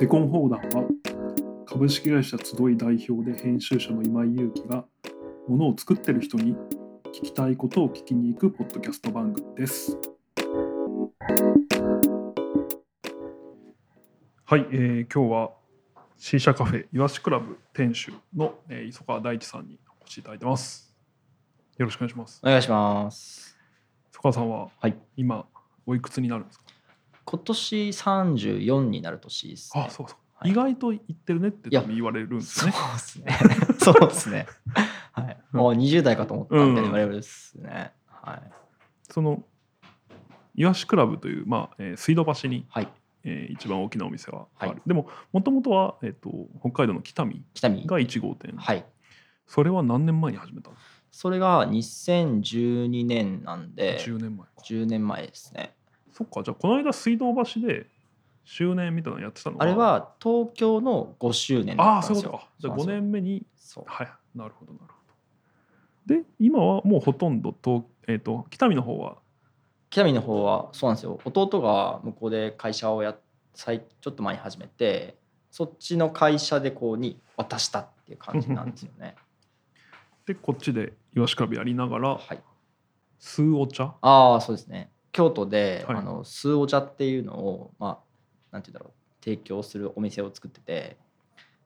デコン砲弾は株式会社集い代表で編集者の今井祐樹がものを作ってる人に聞きたいことを聞きに行くポッドキャスト番組です。はい、えー今日は C 社カフェいわしクラブ店主の、えー磯川大地さんにお越しいただいてます。よろしくお願いします。お願いします。磯川さんははい。今おいくつになるんですか？今年34になる年です、ね。あ、そうそう。はい意外と言ってるねって言われるんですそう。ですね。そうで すね。はい。うんもう20代かと思ったみたい言われるですね。はい。そのいわしクラブという、まあえー水道橋に、はい。えー一番大きなお店がある、はいでももともとは、えー、と北海道の北見北見。が1号店、はい。それは何年前に始めたの？それが2012年なんで、10年前か10年前ですね。そっかじゃあこの間水道橋で周年みたいなのやってたのは？あれは東京の5周年だああったん。そういうことか。じゃあ5そうなんですよ年目にそう。はいなるほどなるほど。で今はもうほとんどと,、えー、と北見の方は？北見の方はそうなんですよ。弟が向こうで会社をやっ最ちょっと前に始めてそっちの会社でこうに渡したっていう感じなんですよね。でこっちでいわしクラブやりながらはい、吸うお茶ああそうですね京都で、はい。あの数お茶っていうのをまあなんて言うんだろう提供するお店を作ってて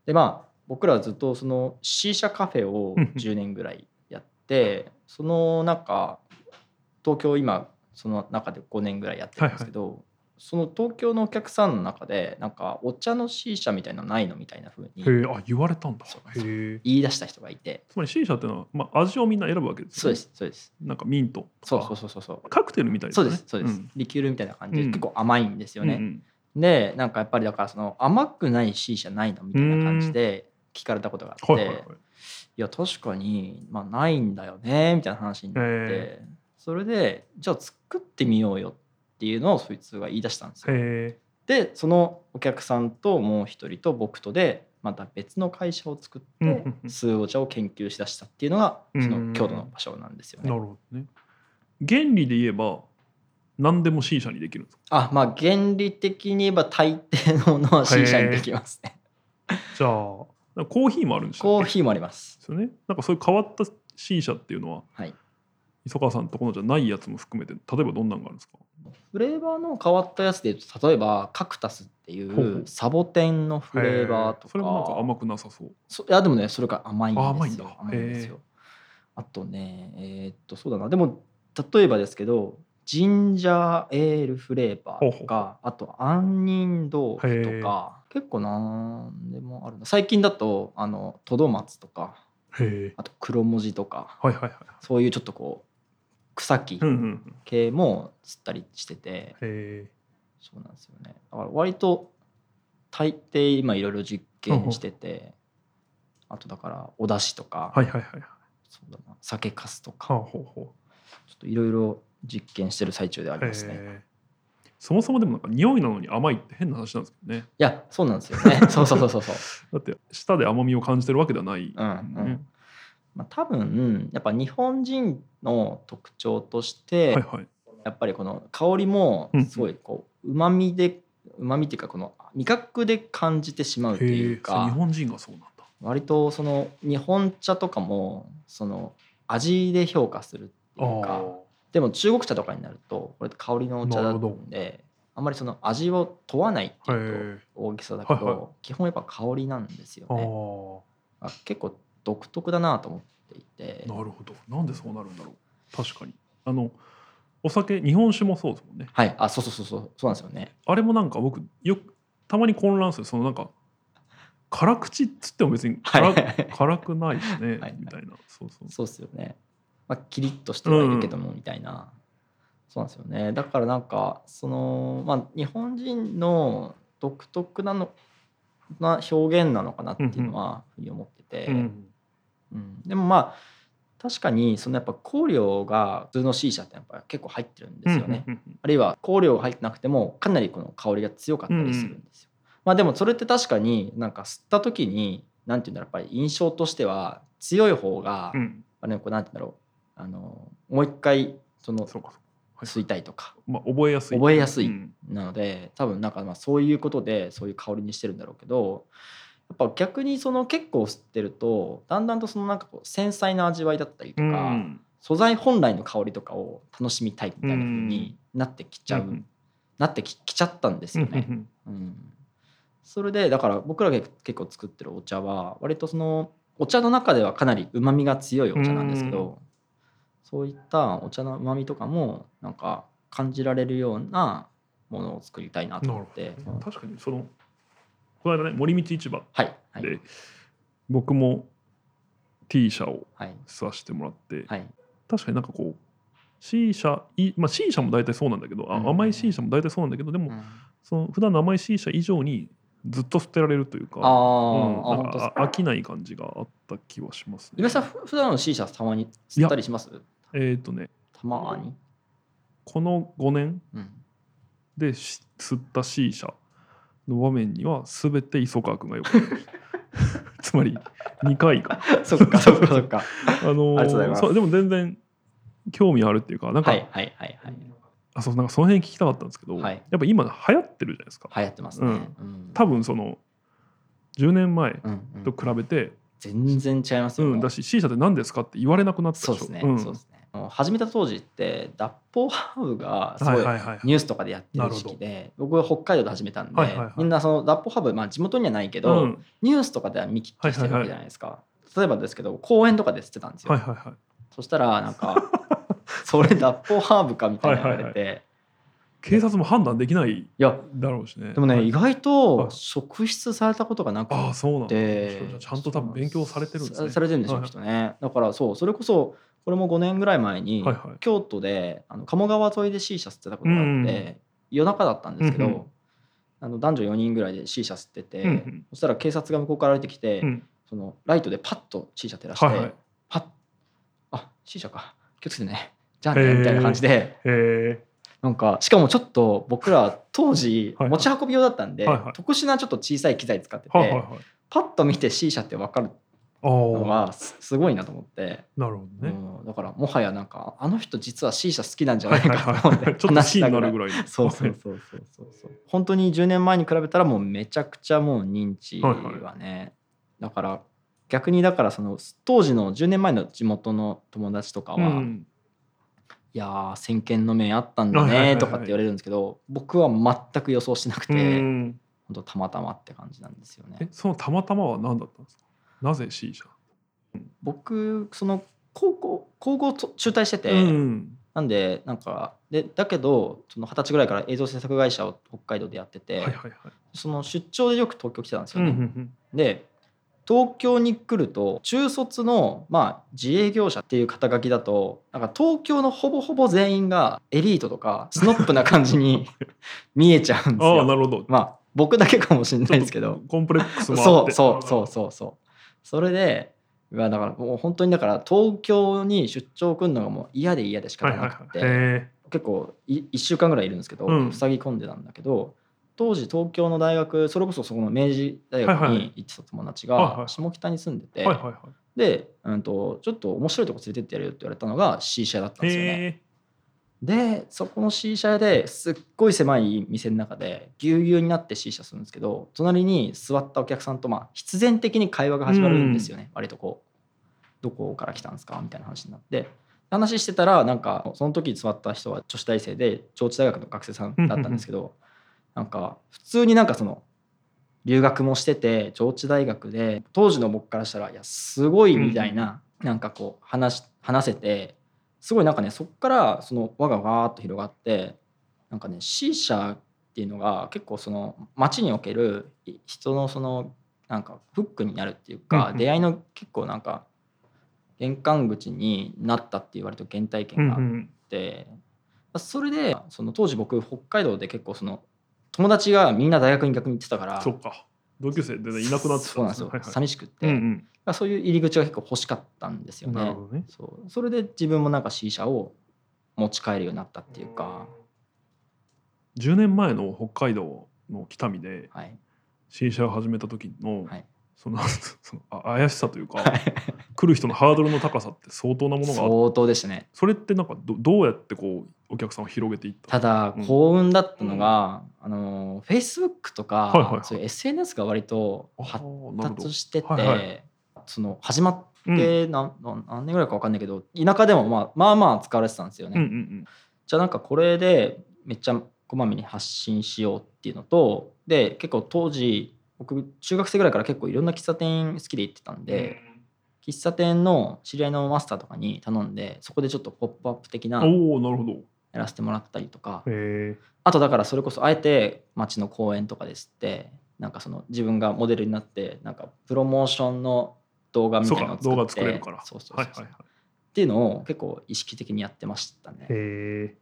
でまあ僕らはずっとその C 社カフェをうん。10年ぐらいやってその中東京今その中で5年ぐらいやってるんですけど、その東京のお客さんの中でなんかお茶の C 社みたいなのないのみたいな風にへえあ言われたんだ。へえ言い出した人がいて。つまり C 社っていうのは、まあ、味をみんな選ぶわけですよね。そうですそうです。なんかミントそうそうそうそうそう。カクテルみたいですそうですそうです、ん。リキュールみたいな感じでうん。結構甘いんですよね、うんうん。でなんかやっぱりだからその甘くない C 社ないのみたいな感じで聞かれたことがあって、いはいはいはい。や確かに、まあ、ないんだよねみたいな話になって、へそれでじゃあ作ってみようよっていうのをそいつが言い出したんですよ。へでそのお客さんともう一人と僕とでまた別の会社を作って数お茶を研究しだしたっていうのがそうんの京都の場所なんですよね。えなるほどね原理で言えば何でも C 社にできるんですか？あまあ原理的に言えば大抵のものは C 社にできますね。じゃあコーヒーもあるんですコーヒーもあります。ですよねなんかそういう変わった C 社っていうのははい。磯川さんのところじゃないやつも含めて例えばどんなのがあるんですか？フレーバーの変わったやつで例えばカクタスっていほうサボテンのフレーバーとか。それもなんか甘くなさそう。そいやでもねそれから甘いんですよ。あ甘いんだ。甘いんですよ。へあとねえーっとそうだな。でも例えばですけどジンジャーエールフレーバーとかあと杏仁豆腐とか結構なんでもあるな。最近だとあのトドマツとかあと黒文字とかはいはいはい。そういうちょっとこう草木うんうんうん。系も釣ったりしてて。へえそうなんですよね。だから割と大抵今いろいろ実験してて、あとだからお出汁とか、はいはいはいはい。そうだな酒粕とか、はあほうほちょっといろいろ実験してる最中であうりますね。そもそもでもなんか匂いなのに甘いって変な話なんですけどね。やそうなんですよね。そうそうそうそうそう。だって舌で甘みを感じてるわけではない、うん。うんまあ、多分やっぱ日本人の特徴として、はいはい。やっぱりこの香りもすごいこううまみでうまみっていうかこの味覚で感じてしまうっていうか日本人がそうなんだ。割とその日本茶とかもその味で評価するっていうかあでも中国茶とかになるとこれ香りのお茶だなるほど。んであんまりその味を問わないっていうえと大げさだけど、基本やっぱ香りなんですよあね結構独特だなと思っていて。なるほど。なんでそうなるんだろう。確かに。あのお酒日本酒もそうですもんね。はい。あそうそうそうそう。そうなんですよね。あれもなんか僕よくたまに混乱する。そのなんか辛口っつっても別に辛,、はい。辛くないしねはい。みたいな。そうそう。そうですよね、まあ、キリッとしてはいるけどもみたいな、そうなんですよね。だからなんかそのまあ日本人の独特なのな表現なのかなっていうのはふうに思ってて、うんうんでもまあ確かにそのやっぱ香料が普通の C 社ってやっぱ結構入ってるんですよね、うんうんうんあるいは香料が入ってなくてもかなりこの香りが強かったりするんですよ。まあでもそれって確かになんか吸った時になんていうんだろうやっぱり印象としては強い方が、うん。あれこうなんていうんだろうあのもう一回その吸いたいとか、まあ、覚えやすい。覚えやすいうん。なので多分なんかまあそういうことでそういう香りにしてるんだろうけどやっぱ逆にその結構吸ってるとだんだんとそのなんかこう繊細な味わいだったりとか、うん。素材本来の香りとかを楽しみたいみたいな風になってきちゃう、うんなってききちゃったんですよね。うんうん、それでだから僕らが結構作ってるお茶は割とそのお茶の中ではかなりうまみが強いお茶なんですけど、うん。そういったお茶のうまみとかもなんか感じられるようなものを作りたいなと思って、確かにそのこの間ね森道市場で、僕も T 社をはい。させてもらって、はい。確かになんかこう C 社い、まあ、C 社も大体そうなんだけど、あうん。甘い C 社も大体そうなんだけどでも、うん。その普段の甘い C 社以上にずっと捨てられるというかうんあなんか飽きない感じがあった気はしますね。岩井さんふ普段の C 社たまに吸ったりします？えっ、とねたまに、この5年うん、でし吸った C 社の場面には全て磯川君がよかったですつまり2回 か。そっかそっかそっか。あのーありがとうございます。そうでも全然興味あるっていうかなんか、はいはいはいはい。あそうなんかその辺聞きたかったんですけど、はい。やっぱ今流行ってるじゃないですか。流行ってますね、うん。多分その10年前うんうん。と比べて、全然違いますよ、うんだし C 社って何ですかって言われなくなったでしょ。そうですね、ん。そうですね始めた当時って脱法ハーブがすごいはいはいはいニュースとかでやってる時期で、僕は北海道で始めたんで、はいはいはい。みんなその脱法ハーブ、まあ、地元にはないけど、うん。ニュースとかでは見聞きしてるわけじゃないですか、例えばですけど公園とかで捨てたんですよ、はいはいはい。そしたらなんか それ脱法ハーブかみたいな言われて、はい警察も判断できないだろうしね。でもね、はい。意外はい。と職質されたことがなくああそうなんちゃんと多分勉強されてるんですね。さされてるんでしょう、はい。きっとねだからそうそれこそこれも5年ぐらい前に、はいはい。京都であの鴨川沿いで C 社吸ってたことがあって、うん。夜中だったんですけど、うんうん。あの男女4人ぐらいで C 社吸ってて、うんうん。そしたら警察が向こうから歩いてきて、うん。そのライトでパッと C 社照らして、はいはい。パッあ C 社か。気をつけてね。じゃあねみたいな感じで。へえなんかしかもちょっと僕ら当時はいはい。持ち運び用だったんで、はいはい。特殊なちょっと小さい機材使ってて、はいはいはい。パッと見て C 社って分かるあのあがすすごいなと思って、なるほどね。うん、だからもはやなんかあの人実は C 社好きなんじゃないかと思って ちょっと好きになるぐら。いそうそうそうそうそうそう。本当に10年前に比べたらもうめちゃくちゃもう認知はね、だから逆にだからその当時の10年前の地元の友達とかは、うんいやー先見の明あったんだねとかって言われるんですけど僕は全く予想してなくて、うん。本当たまたまって感じなんですよね。えそのたまたまは何だったんですか？なぜ C 社僕その高校高校と中退してて、うん。なんでなんかでだけどその二十歳ぐらいから映像制作会社を北海道でやってて、はいはいはい。その出張でよく東京来てたんですうんよね。うんうん。で東京に来ると中卒の、まあ、自営業者っていう肩書きだとなんか東京のほぼほぼ全員がエリートとかスノップな感じに 見えちゃうんですああなよ。るほど。まあ僕だけかもしれないですけど。コンプレックスもあそうそうそうそうそう。それでうわだからもう本当にだから東京に出張を組むのがもう嫌で嫌で仕はいはいはい。方なくて、へ結構い1週間ぐらいいるんですけど、うん。塞ぎ込んでたんだけど当時東京の大学それこそそこの明治大学に行ってた友達が下北に住んでて、で、うん、とちょっと面白いとこ連れてってやるよって言われたのが C 社屋だったんですよね。でそこの C 社屋ですっごい狭い店の中でぎゅうぎゅうになって C 社するんですけど隣に座ったお客さんとまあ必然的に会話が始まるんですよね、割とこう「どこから来たんですか?」みたいな話になって。話してたらなんかその時座った人は女子大生で上智大学の学生さんだったんですけどなんか普通になんかその留学もしてて上智大学で当時の僕からしたらいやすごいみたいな、なんかこう話し話せてすごいなんかねそっからその輪がわーっと広がってなんかね C 社っていうのが結構その街におけるい人のそのなんかフックになるっていうか、うんうん。出会いの結構なんか玄関口になったっていう割と原体うん験があっうんて、それでその当時僕北海道で結構その友達がみんな大学に逆に行ってたからそっか。同級生全然いなくなってそうなんですよ、はいはい。寂しくって、うんそういう入り口が結構欲しかったんですようんなるねほどね。そう。それで自分もなんか C 社を持ち帰るようになったっていうか、10年前の北海道の北見ではい。C 社を始めた時のはい。その そのあ怪しさというか来る人のハードルの高さって相当なものが相当でしたね。それってなんかどどうやってこうお客さんを広げていった？ただ、うん。幸運だったのが、あの Facebook とか、はいはいはい。そういう SNS が割とあ発達してて、はいはい。その始まっうん。て何,、何何年ぐらいか分かんないけど田舎でもまあまあまあ使われてたんですよね。うんうんじゃあなんかこれでめっちゃこまめに発信しようっていうのとで結構当時僕中学生ぐらいから結構いろんな喫茶店好きで行ってたんうん。で、喫茶店の知り合いのマスターとかに頼んでそこでちょっとポップアップ的なやおおなるほど。らせてもらったりとか。あとだからそれこそあえて街の公園とかですってなんかその自分がモデルになってなんかプロモーションの動画みたいなのを作ってそうか動画作れるから。そうそうはいはいはい。っていうのを結構意識的にやってましたね。へえ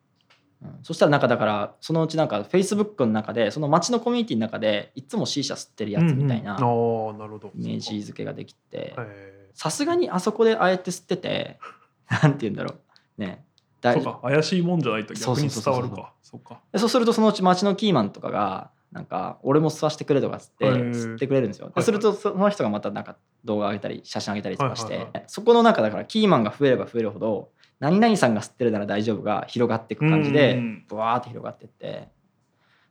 うん。そしたらなんかだからそのうちなんか Facebook の中でその街のコミュニティの中でいつも C 社吸ってるやつみたいなイメージ付けができてへさすがにあそこであえて吸っててなんて言うんだろう。ね。そうか怪しいもんじゃないと逆に伝わるか。そうか。でそうするとそのうち街のキーマンとかがなんか俺も吸わせてくれとかっつって吸ってくれるんですよ。するとその人がまたなんか動画上げたり写真上げたりとかして、そこの中だからキーマンが増えれば増えるほど何々さんが吸ってるなら大丈夫が広がっていく感じでうん。ブワーって広がってって。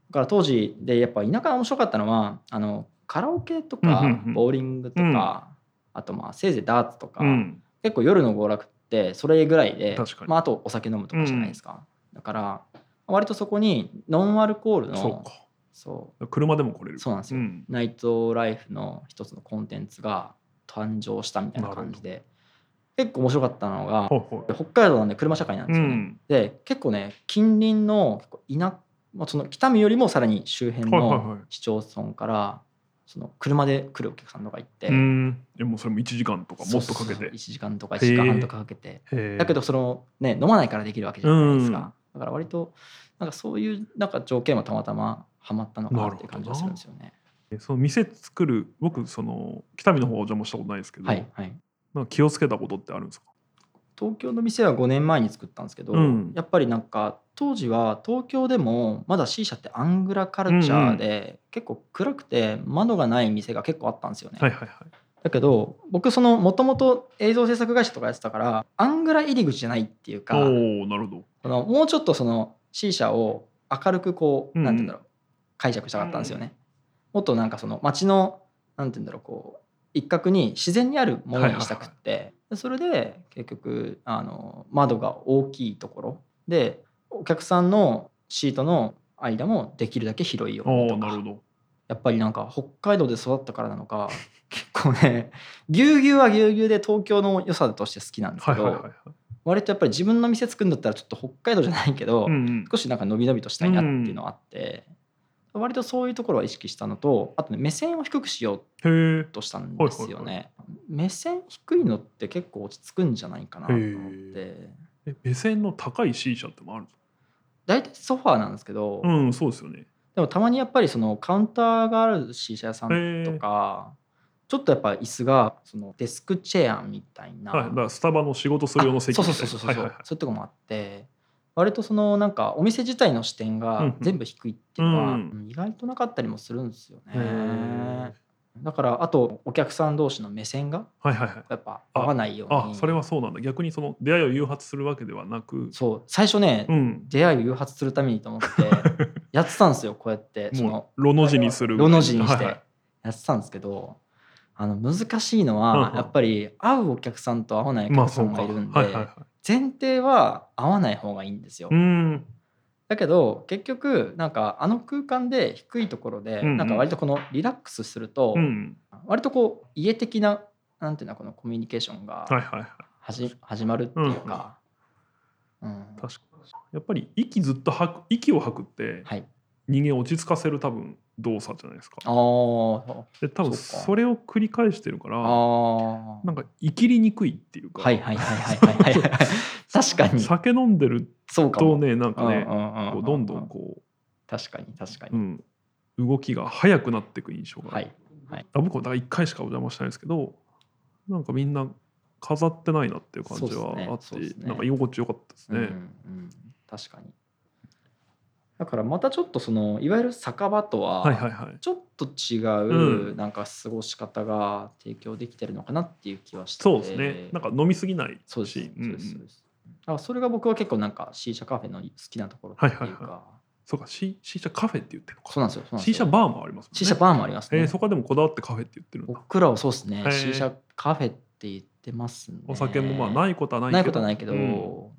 だから当時でやっぱ田舎が面白かったのはあのカラオケとかボーリングとか、あとまあせいぜいダーツとか、うん。結構夜の娯楽ってそれぐらいでまあ、あとお酒飲むとかじゃないですか、だから割とそこにノンアルコールのそう。車でも来れる。そうなんですよ。ん。ナイトライフの一つのコンテンツが誕生したみたいな感じで結構面白かったのが北海道なんで車社会なんですよね。うん。で結構ね近隣の結構田まあその北見よりもさらに周辺の市町村からその車で来るお客さんとか行って、うん。でもそれも1時間とかもっとかけて。そうそうそう1時間とか1時間半とかかけて。だけどそのね飲まないからできるわけじゃないですか、だから割となんかそういうなんか条件もたまたまはまったのかなっていう感じがするんですよね。その店作る僕その北見の方はお邪魔したことないですけど、はいはい。なんか気をつけたことってあるんですか？東京の店は5年前に作ったんですけど、うん。やっぱりなんか当時は東京でもまだ C 社ってアングラカルチャーで結構暗くて窓がない店が結構あったんですよね。はいはいはい。だけど僕そのもともと映像制作会社とかやってたからアングラ入り口じゃないっていうかおおなるほど。このもうちょっとその C 社を明るくこう、うん。なんて言うんだろう解釈したかったんですよね。もっとなんかその街のなんて言うんだろうこう一角に自然にあるものにしたくって、でそれで結局あの窓が大きいところでお客さんのシートの間もできるだけ広いようにとかおおなるほど。やっぱりなんか北海道で育ったからなのか結構ねぎゅうぎゅうはぎゅうぎゅうで東京の良さとして好きなんですけど、はいはいはいはい。割とやっぱり自分の店作るんだったらちょっと北海道じゃないけど、うんうん。少しなんか伸び伸びとしたいなっていうのがあって、割とそういうところは意識したのとあとね目線を低くしようとしたんですよね。目線低いのって結構落ち着くんじゃないかなと思って。え。目線の高い C 社ってもあるんですか大体ソファーなんですけど、うんそうですよね。でもたまにやっぱりそのカウンターがある C 社屋さんとかちょっとやっぱ椅子がそのデスクチェアみたいな、はいだからスタバの仕事する用の席あそうそうそうそうそう、はいはいはいそういうとこもあって割とそのなんかお店自体の視点うんがうん。全部低いっていうのはうん。意外となかったりもするんですよへねー。だからあとお客さん同士の目線がやっぱ合わないように。あそれはそうなんだ。逆にその出会いを誘発するわけではなく。そう。最初ね、うん。出会いを誘発するためにと思って やってたんですよこうやって。そのロの字にする。ロの字にしてやってたんですけどあの難しいのはんやっぱり会うお客さんと会わないお客さんかがいるんで前提は会わない方がいいんですよ。う。ん。だけど結局なんかあの空間で低いところでなんか割とこのリラックスするとうん。割とこう家的ななんていうのこのコミュニケーションが始まるっていうか。うん。確かに。やっぱり息ずっと吐く息を吐くってはい、人間を落ち着かせる多分動作じゃないですか。あー。で多分それを繰り返してるからなんか生きりにくいっていうか。はいはいはいはいはいはい 確かに。酒飲んでるとねなんかねこうどんどんこ確かに確かう、うに、ん、動きが速くなっていく印象がある、はいはい。あ僕はだから1回しかお邪魔してないですけどなんかみんな飾ってないなっていう感じはあって、ねね。なんか居心地よかったですね。うんうん、確かにだからまたちょっとそのいわゆる酒場とはちょっと違ううなんか過ごし方が提供できてるのかなっていう気はして。そうですね。なんか飲みすぎないし。そうです。うんそうですそうです。だからそれが僕は結構なんか C 社カフェの好きなところっていうか、はいはいはそうか、シシーシャカフェって言ってるのか。そうなんですよ。そうなんです C よ社バーもありますもんね。C 社バーもありますね、えーそこはでもこだわってカフェって言ってるんだ。僕らはそうですね。へー C 社カフェって言ってますね。お酒もまあないことはないけど。ないことはないけど、ううんん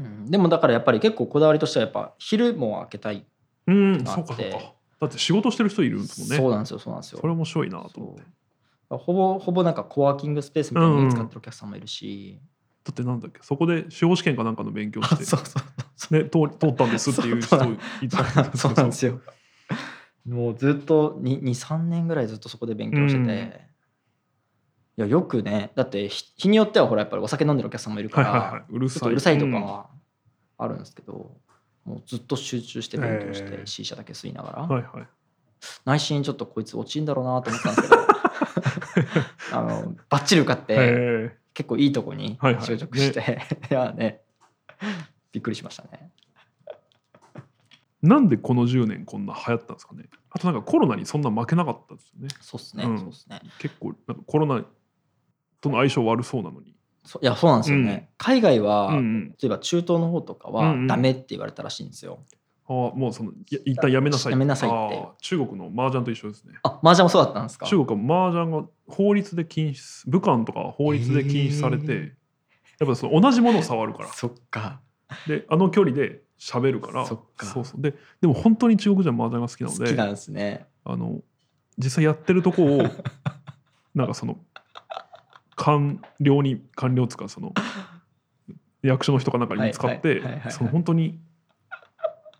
うん。でもだからやっぱり結構こだわりとしてはやっぱ昼も開けたい、うん、そうかそうか。だって仕事してる人いるんですもんね。そうなんですよそうなんですよ。それ面白いなと思って。ほぼほぼなんかコワーキングスペースみたいに使ってるお客さんもいるし、だってなんだっけ、そこで司法試験かなんかの勉強して、そうそうね、通通ったんですっていう人いた そうなんですよ。もうずっと23年ぐらいずっとそこで勉強してて、うんいやよくねだって日日によってはほらやっぱりお酒飲んでるお客さんもいるから、はいはいはい。うるさい。うるさいとかうんはあるんですけど、もうずっと集中して勉強して C 社だけ吸いながら、はいはい。内心ちょっとこいつ落ちんだろうなと思ったんですけど あのバッチリ受かってえ結構いいとこにはいはい就職して、いやねびっくりしましたね。ーなんでこの10年こんな流行ったんですかね。あとなんかコロナにそんな負けなかったですよね。そうっすね、うんそうっすね。結構なんかコロナとの相性悪そうなのに。そいやそうなんですよね、うん。海外は、うんうん。例えば中東の方とかはうんうん。ダメって言われたらしいんですよ。ああもうその一旦やめなさい。やめなさいって。中国の麻雀と一緒ですね。あ麻雀もそうだったんですか？中国は麻雀が法律で禁止武漢とかは法律で禁止されて、やっぱその同じものを触るから。そっか。であの距離で喋るから。そっか。うそう。ででも本当に中国人は麻雀が好きなので好きなんですね。あの実際やってるとこを なんかその官僚に官僚つうかその役所の人かなんかに使っはいてその本当に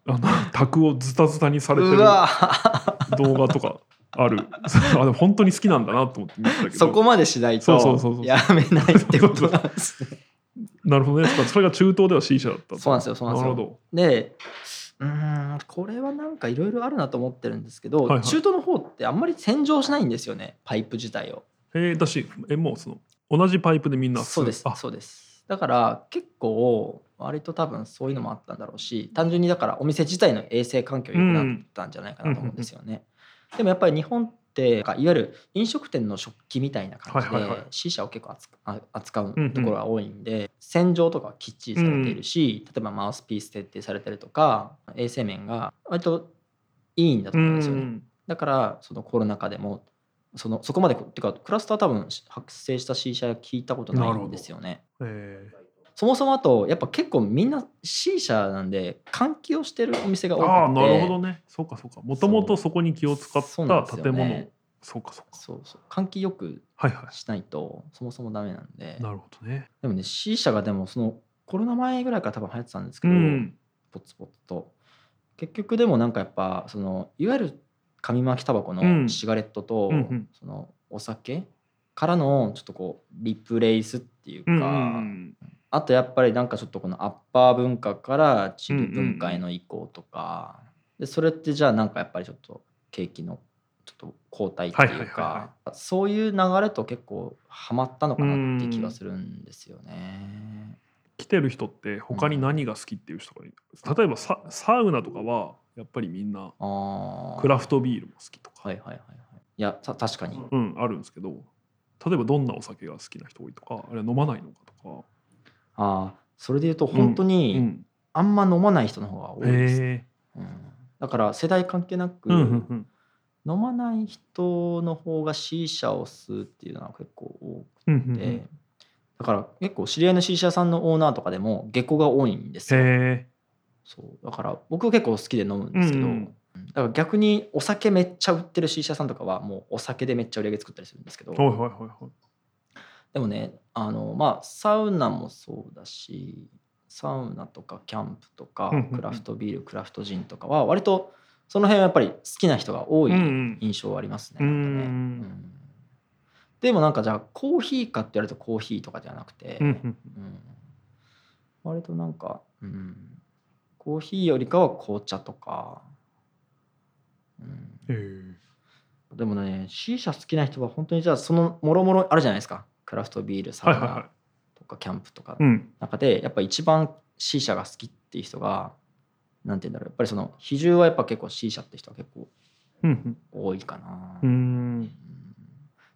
あの卓をズタズタにされてる動画とかある。あでも本当に好きなんだなと思って見てたけど。そこまでしないとやめないってことなんですね。なるほどね。それが中東では C 社だったそうなんですよそうなんですよ。なるほでうーんこれはなんかいろいろあるなと思ってるんですけど、はいはい。中東の方ってあんまり洗浄しないんですよねパイプ自体を。どえー、だしえもうその同じパイプでみんな吸そうですあ。そうです。だから結構割と多分そういうのもあったんだろうし単純にだからお店自体の衛生環境良くなったんじゃないかなと思うんですよね。でもやっぱり日本っていわゆる飲食店の食器みたいな感じで C 社を結構扱ううんうん。ところが多いんで洗浄とかはきっちりされているし例えばマウスピース徹底されてるとか衛生面が割といいんだとう思うんですよね。ん。だからそのコロナ禍でもそのそこまでっていうかクラスター多分発生した C 社聞いたことないんですよね。えそもそもあとやっぱ結構みんな C 社なんで換気をしてるお店が多くー、て。ああなるほどね。そうかそうか。もともとそこに気を使った建物。ねそうかそうか。そうそう。換気よくはいはしない。とそもそもダメなんで。いなるほどね。でもね C 社がでもそのコロナ前ぐらいから多分流行ってたんですけど、うん。ポツポツと。結局でもなんかやっぱそのいわゆる紙巻きタバコうん。のシガレットと、うんうん。そのお酒からのちょっとこうリプレイスっていうか、うんうんあとやっぱりなんかちょっとこのアッパー文化からチル文化への移行とか、でそれってじゃあなんかやっぱりちょっと景気のちょっと後退っていうはいはいはいかそういう流れと結構ハマったのかなって気がするんですよね。来てる人って他に何が好きっていう人がいる、例えばササウナとかはやっぱりみんなあクラフトビールも好きとか、はいはいはいはい。いやた確かに。うんあるんですけど例えばどんなお酒が好きな人多いとかあれは飲まないのかとか、ああそれで言うと本当うにん、あんま飲まない人の方が多いです。へうん。だから世代関係なく、えうんうんうん。飲まない人の方が C 社を吸うっていうのは結構多くて、うんうんうん。だから結構知り合いの C 社さんのオーナーとかでも下戸が多いんですよ。へそう。だから僕は結構好きで飲むんですけど、うんうん。だから逆にお酒めっちゃ売ってる C 社さんとかはもうお酒でめっちゃ売り上げ作ったりするんですけど、えはいはいはいはい。でもねあのまあサウナもそうだしサウナとかキャンプとかクラフトビールクラフトジンとかは割とその辺はやっぱり好きな人が多い印象はありますね。うんなんかね。うん。でもなんかじゃあコーヒーかって言われるとコーヒーとかではなくて、うん。割となんか、うん、コーヒーよりかは紅茶とか、うん、でもね C 社好きな人は本当にじゃあそのもろもろあるじゃないですか。クラフトビールサウナとかキャンプとか。うん。中でやっぱ一番 C 社が好きっていう人がなんて言うんだろう。やっぱりその比重はやっぱ結構 C 社って人は結構多いかな。うん。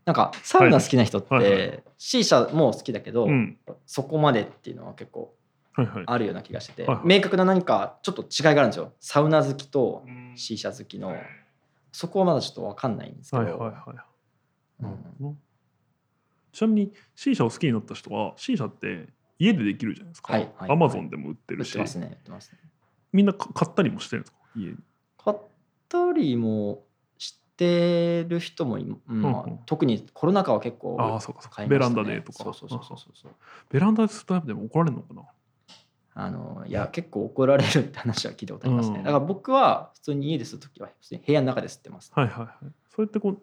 なんかサウナ好きな人って C 社も好きだけど、うん。そこまでっていうのは結構あるような気がしてて、はいはい。明確な何かちょっと違いがあるんですよ。サウナ好きとうん。C 社好きの。そこはまだちょっと分かんないんですけど、はいはいはいうん。ちなみに C 社を好きになった人は C 社って家でできるじゃないですか、はいはいアマゾンでも売って売るし、ってますね売ってますね。みんなか買ったりもしてるんですか？家に。買ったりもしてる人もい、うんまあうんうん。特にコロナ禍は結構ああそうかそうか。買いましたねベランダでとか。そうそうそうそうそう。ベランダでスタイプでも怒られるのかな？あのいや結構怒られるって話は聞いたことありますね、うん。だから僕は普通に家で吸う時は部屋の中で吸ってます、はいはいはい。それってこう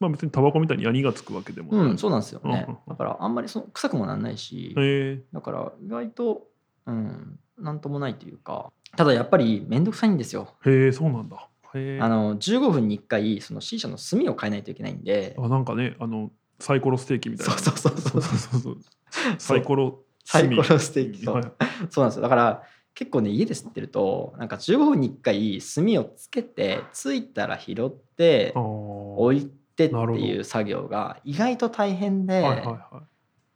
まあ別にタバコみたいにヤニがつくわけでもない、うんそうなんですよね、うんうんだからあんまりその臭くもなんないし、だから意外とうんなんともないというかただやっぱり面倒くさいんですよ。へえそうなんだ。へえ。あの15分に1回その C 社の炭を変えないといけないんで。あなんかねあのサイコロステーキみたいな。そうそう。そうそうそうそう。サイコロサイコロステーキそうはい。そうなんですよ。だから結構ね家で吸ってるとなんか15分に1回炭をつけてついたら拾って置いてっていう作業が意外と大変で、はいはいは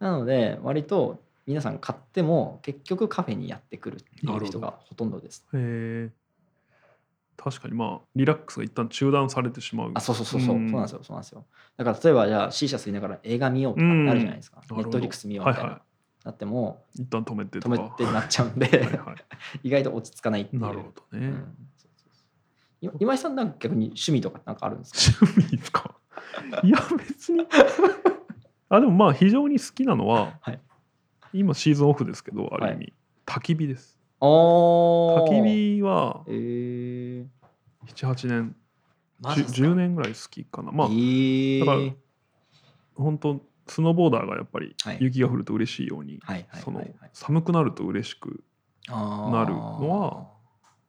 なので割と皆さん買っても結局カフェにやってくるっていう人がほとんどです。いへえ確かにまあリラックスが一旦中断されてしまう。あそうそうそうそう、ん。そうなんですよ。そうなんですよ。だから例えばじゃあ C 社吸いながら映画見ようとかなるじゃないですか、うん。ネットフリックス見ようみたいな、はいはなっても一旦止めてと止かめてなっちゃうんではいは 意外と落ち着かないっていう。いなるほどね、うん。そうそうそう。今井さんなんか逆に趣味とかなんかあるんですか？趣味ですか？いや別に。あでもまあ非常に好きなのは、はい。今シーズンオフですけどある意味、は焚き火です。お焚き火はえー、78年マジっすか？10年ぐらい好きかな。まあえー、だから本当スノーボーダーがやっぱりはい。雪が降ると嬉しいように、その寒くなると嬉しくなるのは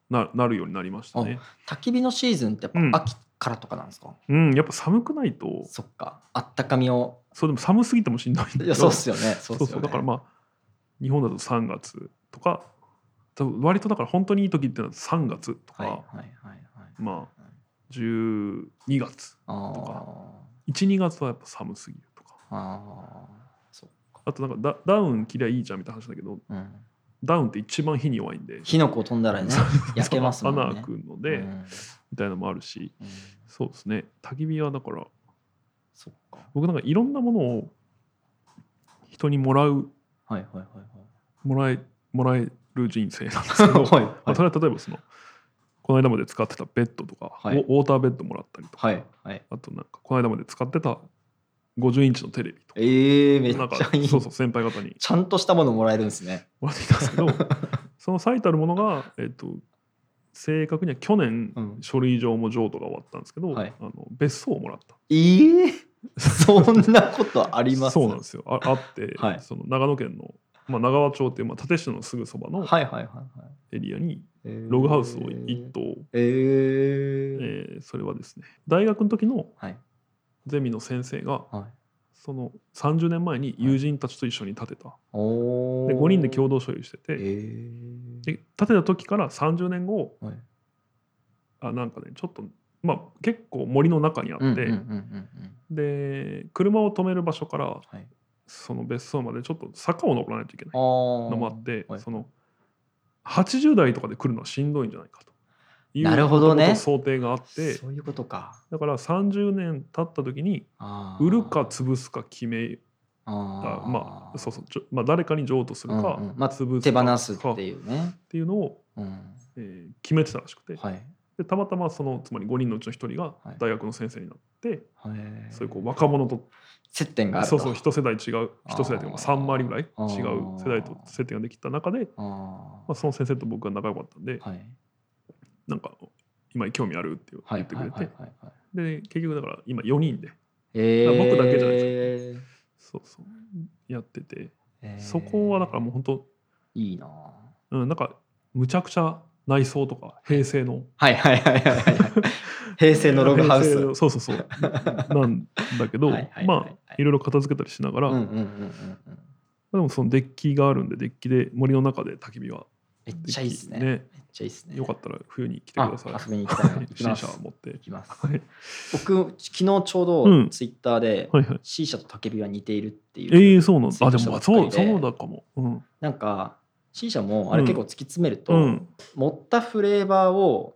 ななるようになりましたね。焚き火のシーズンってやうん。っぱ秋からとかなんですか、うん、やっぱ寒くないとそっか。あったかみを。そうでも寒すぎてもしんどいんだ そうっすよね。そそうね。そうだからまあ日本だと3月とか多分割とだから本当にいい時っていうのは3月とか、はいはいはいはい。まあ12月あとか。ー。12月はやっぱ寒すぎるああとなんかダダウン着りゃいいじゃんみたいな話だけどうん。ダウンって一番火に弱いんで。火の粉飛んだらね焼けますもんね。穴開くので、うん。みたいなのもあるし。うん。そうですね。焚き火はだからそっか。僕なんかいろんなものを人にもらうはいはいはいもらえもらえる人生なんですけど、はい。まあ、それは例えばそのこの間まで使ってたベッドとか、はい。ウォウォーターベッドもらったりとか、はいはい。あとなんかこの間まで使ってた50インチのテレビとか。えー、めっちゃいい。そうそう先輩方に。ちゃんとしたものもらえるんですね。もらっていたんですけど その最たるものが、えっと正確には去年、うん。書類上も譲渡が終わったんですけど、はい。あの別荘をもらった。えー、そんなことあります？そうなんですよ。ああって、はい。その長野県の、まあ、長和町っていう、まあ、立石のすぐそばのエリアにえー。ログハウスを1棟、えー。えーそれはですね大学の時のはいゼミの先生がはい。その30年前に友人たちと一緒に建てた、おで5人で共同所有してて、えで建てた時から30年後ー、はい。あなんかねちょっとまあ結構森の中にあって、で車を止める場所からはい。その別荘までちょっと坂を登らないといけないのもあって、はい。その80代とかで来るのはしんどいんじゃないかというなるほどね。想定があってそういうことか。だから30年経った時に売るか潰すか決めあまあそうそうちょ、まあ、誰かに譲渡するか、うんうん。まあ潰す手か放すかっていうね、っていうのを、うん、えー決めてたらしくて、はい。でたまたまそのつまり5人のうちの1人がはい。大学の先生になって、はいそういうこう若者と接点がそうそう一世代違う一世代というかあー3回りぐらい違う世代と接点ができた中で、あまあ、その先生と僕が仲良かったんで、ーはいなんか今興味あるってはい言ってくれて、で結局だから今4人で。えー、僕だけじゃないですそうそう。やってて、えー。そこはだからもう本当いいな。うんなんかむちゃくちゃ内装とか平成の。はいはいはいはいはい。平成のログハウス。そうそうそう。なんだけど はいまあいろいろ片付けたりしながら、でもそのデッキがあるんでデッキで森の中で焚き火は。めっちゃいいっすね。ねめっちゃいいですね。よかったら冬に来てください。あ遊びに行きたいな。行き C ます社持って。いきます。はい。僕昨日ちょうどうん。ツイッターで C 社と焚き火は似ているっていう、ええそうなんだ。あでもまあそうそうだかも。うん。なんか C 社もあれうん結構突き詰めると、うん。持ったフレーバーを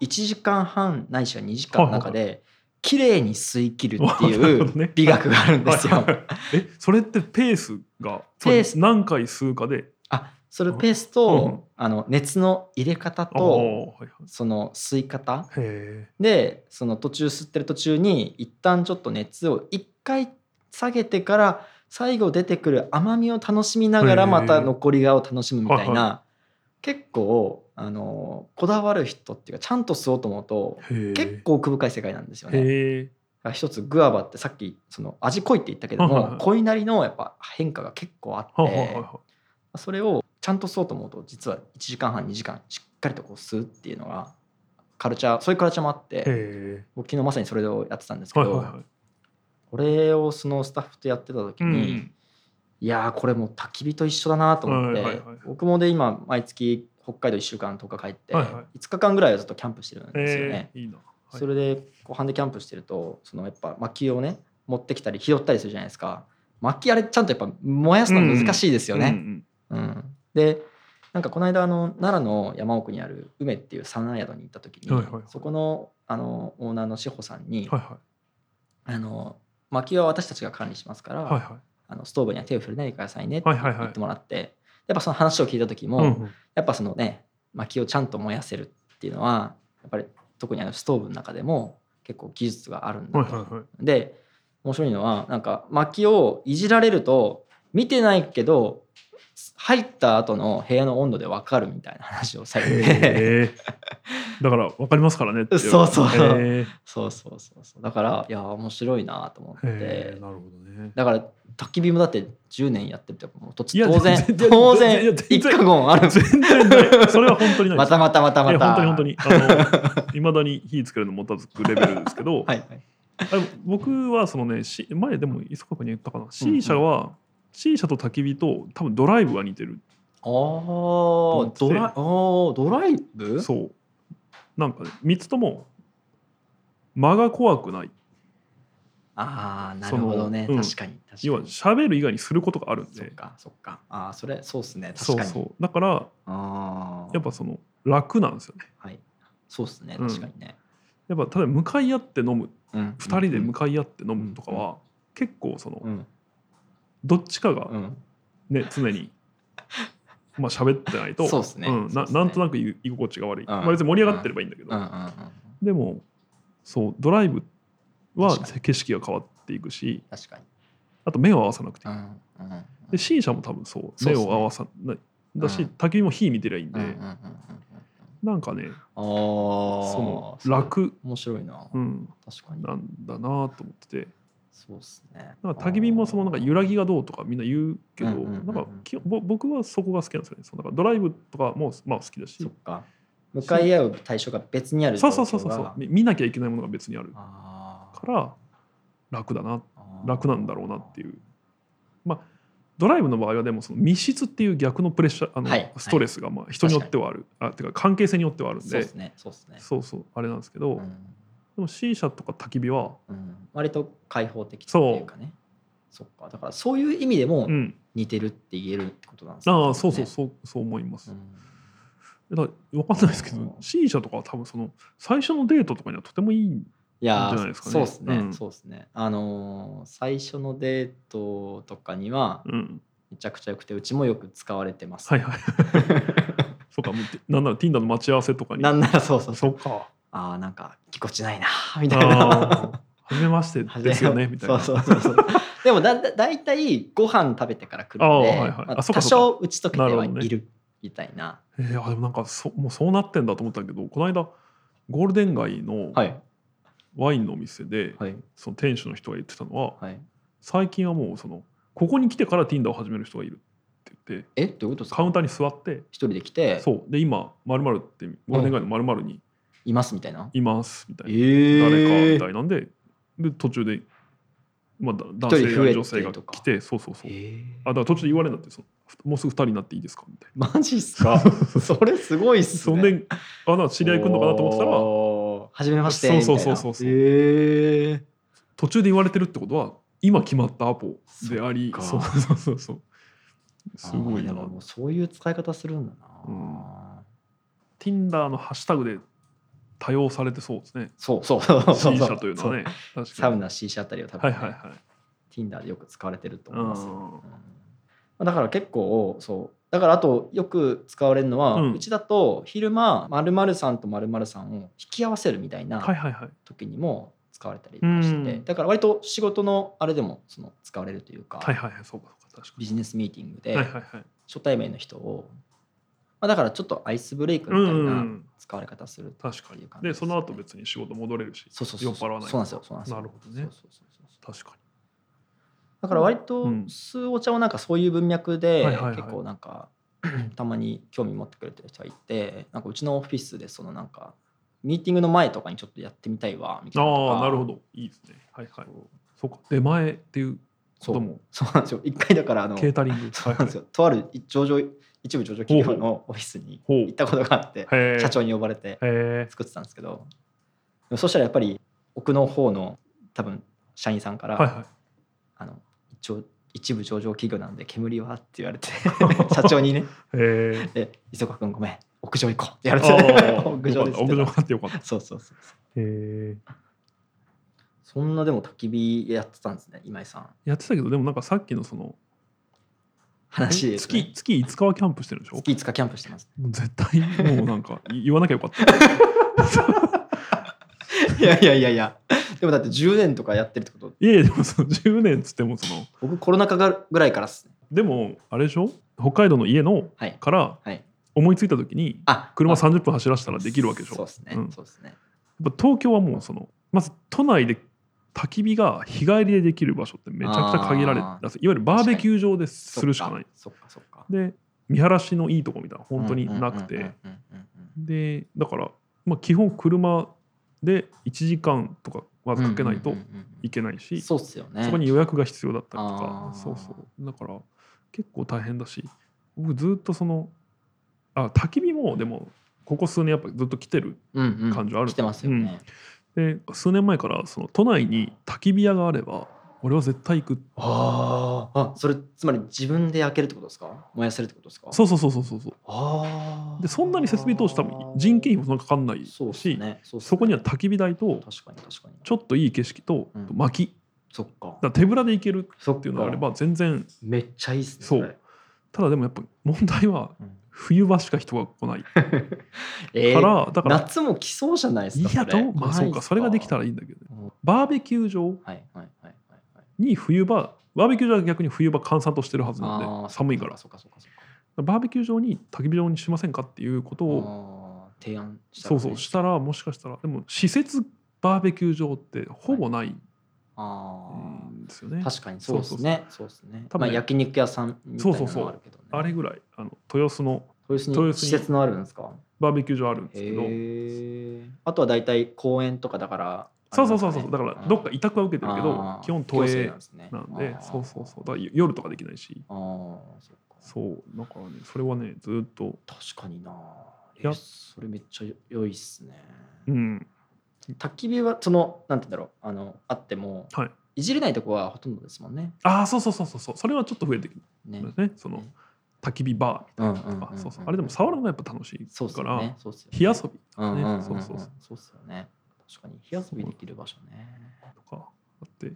1時間半ないしは2時間の中で綺麗に吸い切るっていう美学があるんですよ。えそれってペースがペース。何回吸うかであそれペースうん。と、あの熱の入れ方とその吸い方。へでその途中吸ってる途中に一旦ちょっと熱を一回下げてから最後出てくる甘みを楽しみながらまた残りがを楽しむみたいな、は結構あのこだわる人っていうかちゃんと吸おうと思うと結構奥深い世界なんですよね。一つグアバってさっきその味濃いって言ったけども濃いなりのやっぱ変化が結構あってはそれをちゃんと吸おうと思うと実は1時間半2時間しっかりとこう吸うっていうのがカルチャーそういうカルチャーもあって僕昨日まさにそれをやってたんですけどはいはいはい。これをそのスタッフとやってた時うんうにん。いやーこれもう焚き火と一緒だなと思って、はいはいはい僕もで今毎月北海道1週間10日帰って、はいはい。5日間ぐらいはずっとキャンプしてるんですよね。ええいいな。はい。それで後半でキャンプしてるとそのやっぱ薪をね持ってきたり拾ったりするじゃないですか。薪あれちゃんとやっぱ燃やすの難しいですよね。うん。うんでなんかこの間あの奈良の山奥にある梅っていうサウナ宿に行った時に、はいはいはい。そこのあのオーナーの志保さんに、はいはあの薪は私たちが管理しますから、いはい。はあのストーブには手を触れないでくださいねってはいはいはい。言ってもらって、やっぱその話を聞いた時も、いうんうん。やっぱそのね薪をちゃんと燃やせるっていうのはやっぱり特にあのストーブの中でも結構技術があるんだはいはい。で面白いのはなんか薪をいじられると見てないけど入った後の部屋の温度で分かるみたいな話をされてだから分かりますからねってい そうそう。そうそうそうそう。だからいや面白いなと思って。なるほどね。だから焚き火もだって10年やってるって当然当然一過言ある。全然ない。それは本当にない。またまたまたまた。本当に本当に。あのいまだに火つけるのもたつくレベルですけど、はいはい。あ僕はそのねし前でも磯川君に言ったかな。C 社は、C 社と焚き火と多分ドライブが似てる。あードライあードライブ？そう。なんかね3つとも間が怖くない。ああなるほどね、うん。確かに確かに。要は喋る以外にすることがあるんで。そっかそっか。ああそれそうっすね。そう確かに。そうだからああやっぱその楽なんですよね。はい。そうっすね。うん。確かにね、やっぱ例えば向かい合って飲む。うん、2人で向かかい合って飲むとかは、結構その、うんどっちかがうん。ね常にまあ喋ってないと そうっすね。ん、なんとなく居居心地が悪い、ん。まあ、別に盛り上がってればいいんだけど、でもそうドライブは景色が変わっていくし確かに。あと目を合わさなくていい、で C 社も多分そう目を合わさないだし、うん。焚き火も火見てりゃいいんで、なんかねああその楽、面白いな、うん、確かに。なんだなと思っててそうっすね。なんか焚き火もそのなんか揺らぎがどうとかみんな言うけど、うんうんうんうん。なんか基本ぼ僕はそこが好きなんですよね。そのなんかドライブとかもまあ好きだし。そっか。向かい合う対象が別にあるそうそうそうそうそう。み見なきゃいけないものが別にある。から楽だな。楽なんだろうなっていう。まあドライブの場合はでもその密室っていう逆のプレッシャーあの、はい。ストレスがまあ人によってはある。あてか関係性によってはあるんで。そうっすね。そうね。そうそう。あれなんですけど、でうんも C 社とか焚き火はうん。割と開放的っていうかね。そっか。だからそういう意味でもうん。似てるって言えるってことなんですね。ああそうそうう、そうそう思います、ん。だから分かんないですけど、う。ん C 社とかは多分その最初のデートとかにはとてもいいいやーじゃないですかね。そうですね、うん。そうですね。あのー最初のデートとかにはうん。めちゃくちゃよくてうちもよく使われてます、はいはい。そうかなんなら Tinder の待ち合わせとかに。なんならそうそうそそううかああなんかぎこちないなみたいな。初めましてですよねみたいな。そうそうそうでもだだだいたいご飯食べてから来るんではいはい。まああそうか。多少打ち解けてはいるみたいな。えー、あでもなんかそもうそうなってんだと思ったけどこの間ゴールデン街のはい。ワインのお店で、はい。その店主の人が言ってたのははい。最近はもうそのここに来てから Tinder を始める人がいるって言ってえ？どういうことですか？カウンターに座って一人で来て？そう。で今まるってゴールデン街のまるにいますみたいな？いますみたいな、え誰かみえたいなんでで途中でまあ、だ男性や女性が来てそうそうそう。あだから途中で言われるんだってそのもうすぐ2人になっていいですか？みたいな。マジっすか？それすごいっすね。そんであな知り合い来るのかなと思ってたら初めましてそうそうそうそう。へえ途中で言われてるってことは今決まったアポでありそうそうそうそう。すごいな。もうそういう使い方するんだな、うん、Tinder のハッシュタグで多用されてそうですね。そう。そう。そうそう C 社というのはね。サウナ C 社あたりは多分、ね、はいはいはい。Tinder でよく使われてると思います、うん、だから結構そう。だからあとよく使われるのは、うん、うちだと昼間〇〇さんと〇〇さんを引き合わせるみたいな時にも使われたりして、はいはいはい、だから割と仕事のあれでもその使われるというか,、はいはいはい、そうかビジネスミーティングで初対面の人を、まあ、だからちょっとアイスブレイクみたいな使われ方するっていう感じで、ね、その後別に仕事戻れるしそうそうそうそう。なんですよ。そうなんですよ。なるほどね。そうそうそう確かに。だから割と吸うお茶をなんかそういう文脈で結構なんか たまに興味持ってくれてる人がいてなんかうちのオフィスでそのなんかミーティングの前とかにちょっとやってみたいわみたいなああなるほど。いいですね。はいはい。そう。か。出前っていうことも。そう。なんですよ。一回だからあのケータリング。そうなんですよ。とある上場一部上場企業のオフィスに行ったことがあって社長に呼ばれて作ってたんですけどそしたらやっぱり奥の方の多分社員さんから、はいはい、あの一応一部上場企業なんで煙はって言われて 社長にね「で磯川君ごめん屋上行こう」って言われて屋上です屋上ってよかった。そうそうそうそう。へそんなでも焚き火やってたんですね今井さん。やってたけどでもなんかさっきのその話です、ね、月月5日はキャンプしてるでしょ？月5日キャンプしてます。もう絶対もうなんか言わなきゃよかった。いやいやいやいや。でもだって10年とかやってるってこと。いやいやでもその10年っつってもその。僕コロナ禍ぐらいからっすね。でもあれでしょ？北海道の家のから思いついた時に車30分走らせたらできるわけでしょ。そうですね、うん、そうですね。東京はもうそのまず都内で焚き火が日帰りでできる場所ってめちゃくちゃ限られていわゆるバーベキュー場でするしかない。で見晴らしのいいとこみたいな本当になくて。でだから、まあ、基本車で1時間とかまずかけないといけないし、そこに予約が必要だったりとか。そうそう。だから結構大変だし僕ずっとそのあ焚き火もでもここ数年やっぱずっと来てる感じはある、うんうん、来てますよね、で数年前からその都内に焚き火屋があれば俺は絶対行く。ああそれつまり自分で焼けるってことですか？燃やせるってことですか？そうそうそうそうそうあでそんなに設備投資多分人件費もそんなかかんないしそ,、ね。そね、そこには焚き火台と確かに確かに。ちょっといい景色と、うん、薪。そっか。だ手ぶらで行けるっていうのがあれば全然めっちゃいいっすねそう。ただでもやっぱ問題は、うん冬場しか人が来ない。えー、からだから夏も来そうじゃないですかいやどうまあそうか。それができたらいいんだけど、ね、バーベキュー場に冬場バーベキュー場は逆に冬場閑散としてるはずなんで寒いから。バーベキュー場に焚き火場にしませんかっていうことを提案した、ね、そうそうしたらもしかしたらでも施設バーベキュー場ってほぼない、はいあですよね。確かにそうですね。そうですね。多分、まあ、焼肉屋さんみたいなのあるけど、ね、そうそうそう。あれぐらいあの豊洲の豊洲に施設のあるんですか？バーベキュー場あるんですけど。あとは大体公園とかだからそうそうそうそう。だからどっか委託は受けてるけど基本都営なんでそうそうそう。だ夜とかできないし。そう。だからねそれはねずっと。確かになやそれめっちゃ良いっすね。うん焚き火はそのなんて言うんだろうあのあっても、はい、いじれないとこはほとんどですもんね。ああそうそうそうそうそれはちょっと増えてくる。ね。ね。その、ね。焚き火バーみたいな。とか、そうそう。あれでも触るのがやっぱ楽しいから、ね、火遊び、ね、そうそうそう。そうっすよね。確かに。火遊びできる場所ね。とかあって。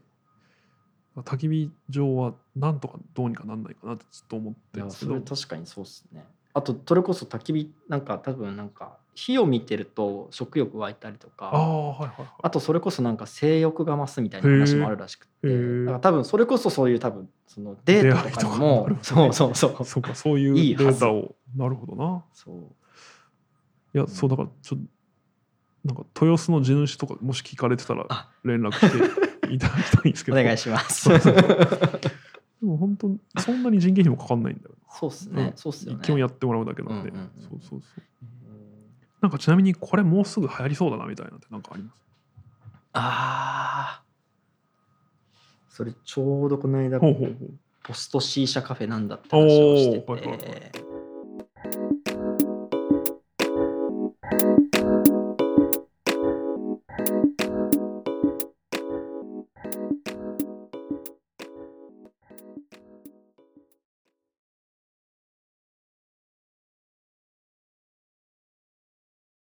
焚き火場はなんとかどうにかなんないかなってずっと思ってるんですけど。確かにそうっすね。あとそれこそ焚き火なんか多分なんか火を見てると食欲湧いたりとかあ,、はいはいはい、あとそれこそなんか性欲が増すみたいな話もあるらしくてだから多分それこそそういう多分そのデータとかにも、そうそうそう。そうかそういうデータを。なるほどな。そう。いや、そうだからちょっとなんか豊洲の地主とかもし聞かれてたら連絡していただきたいんですけど。お願いします。でも本当そんなに人件費もかかんないんだよそうっすね、そうっすよね。基本やってもらうだけなんで、そうそうそうなんかちなみにこれもうすぐ流行りそうだなみたいなってなんかあります？あそれちょうどこの間ポスト C 社カフェなんだって話をしてて、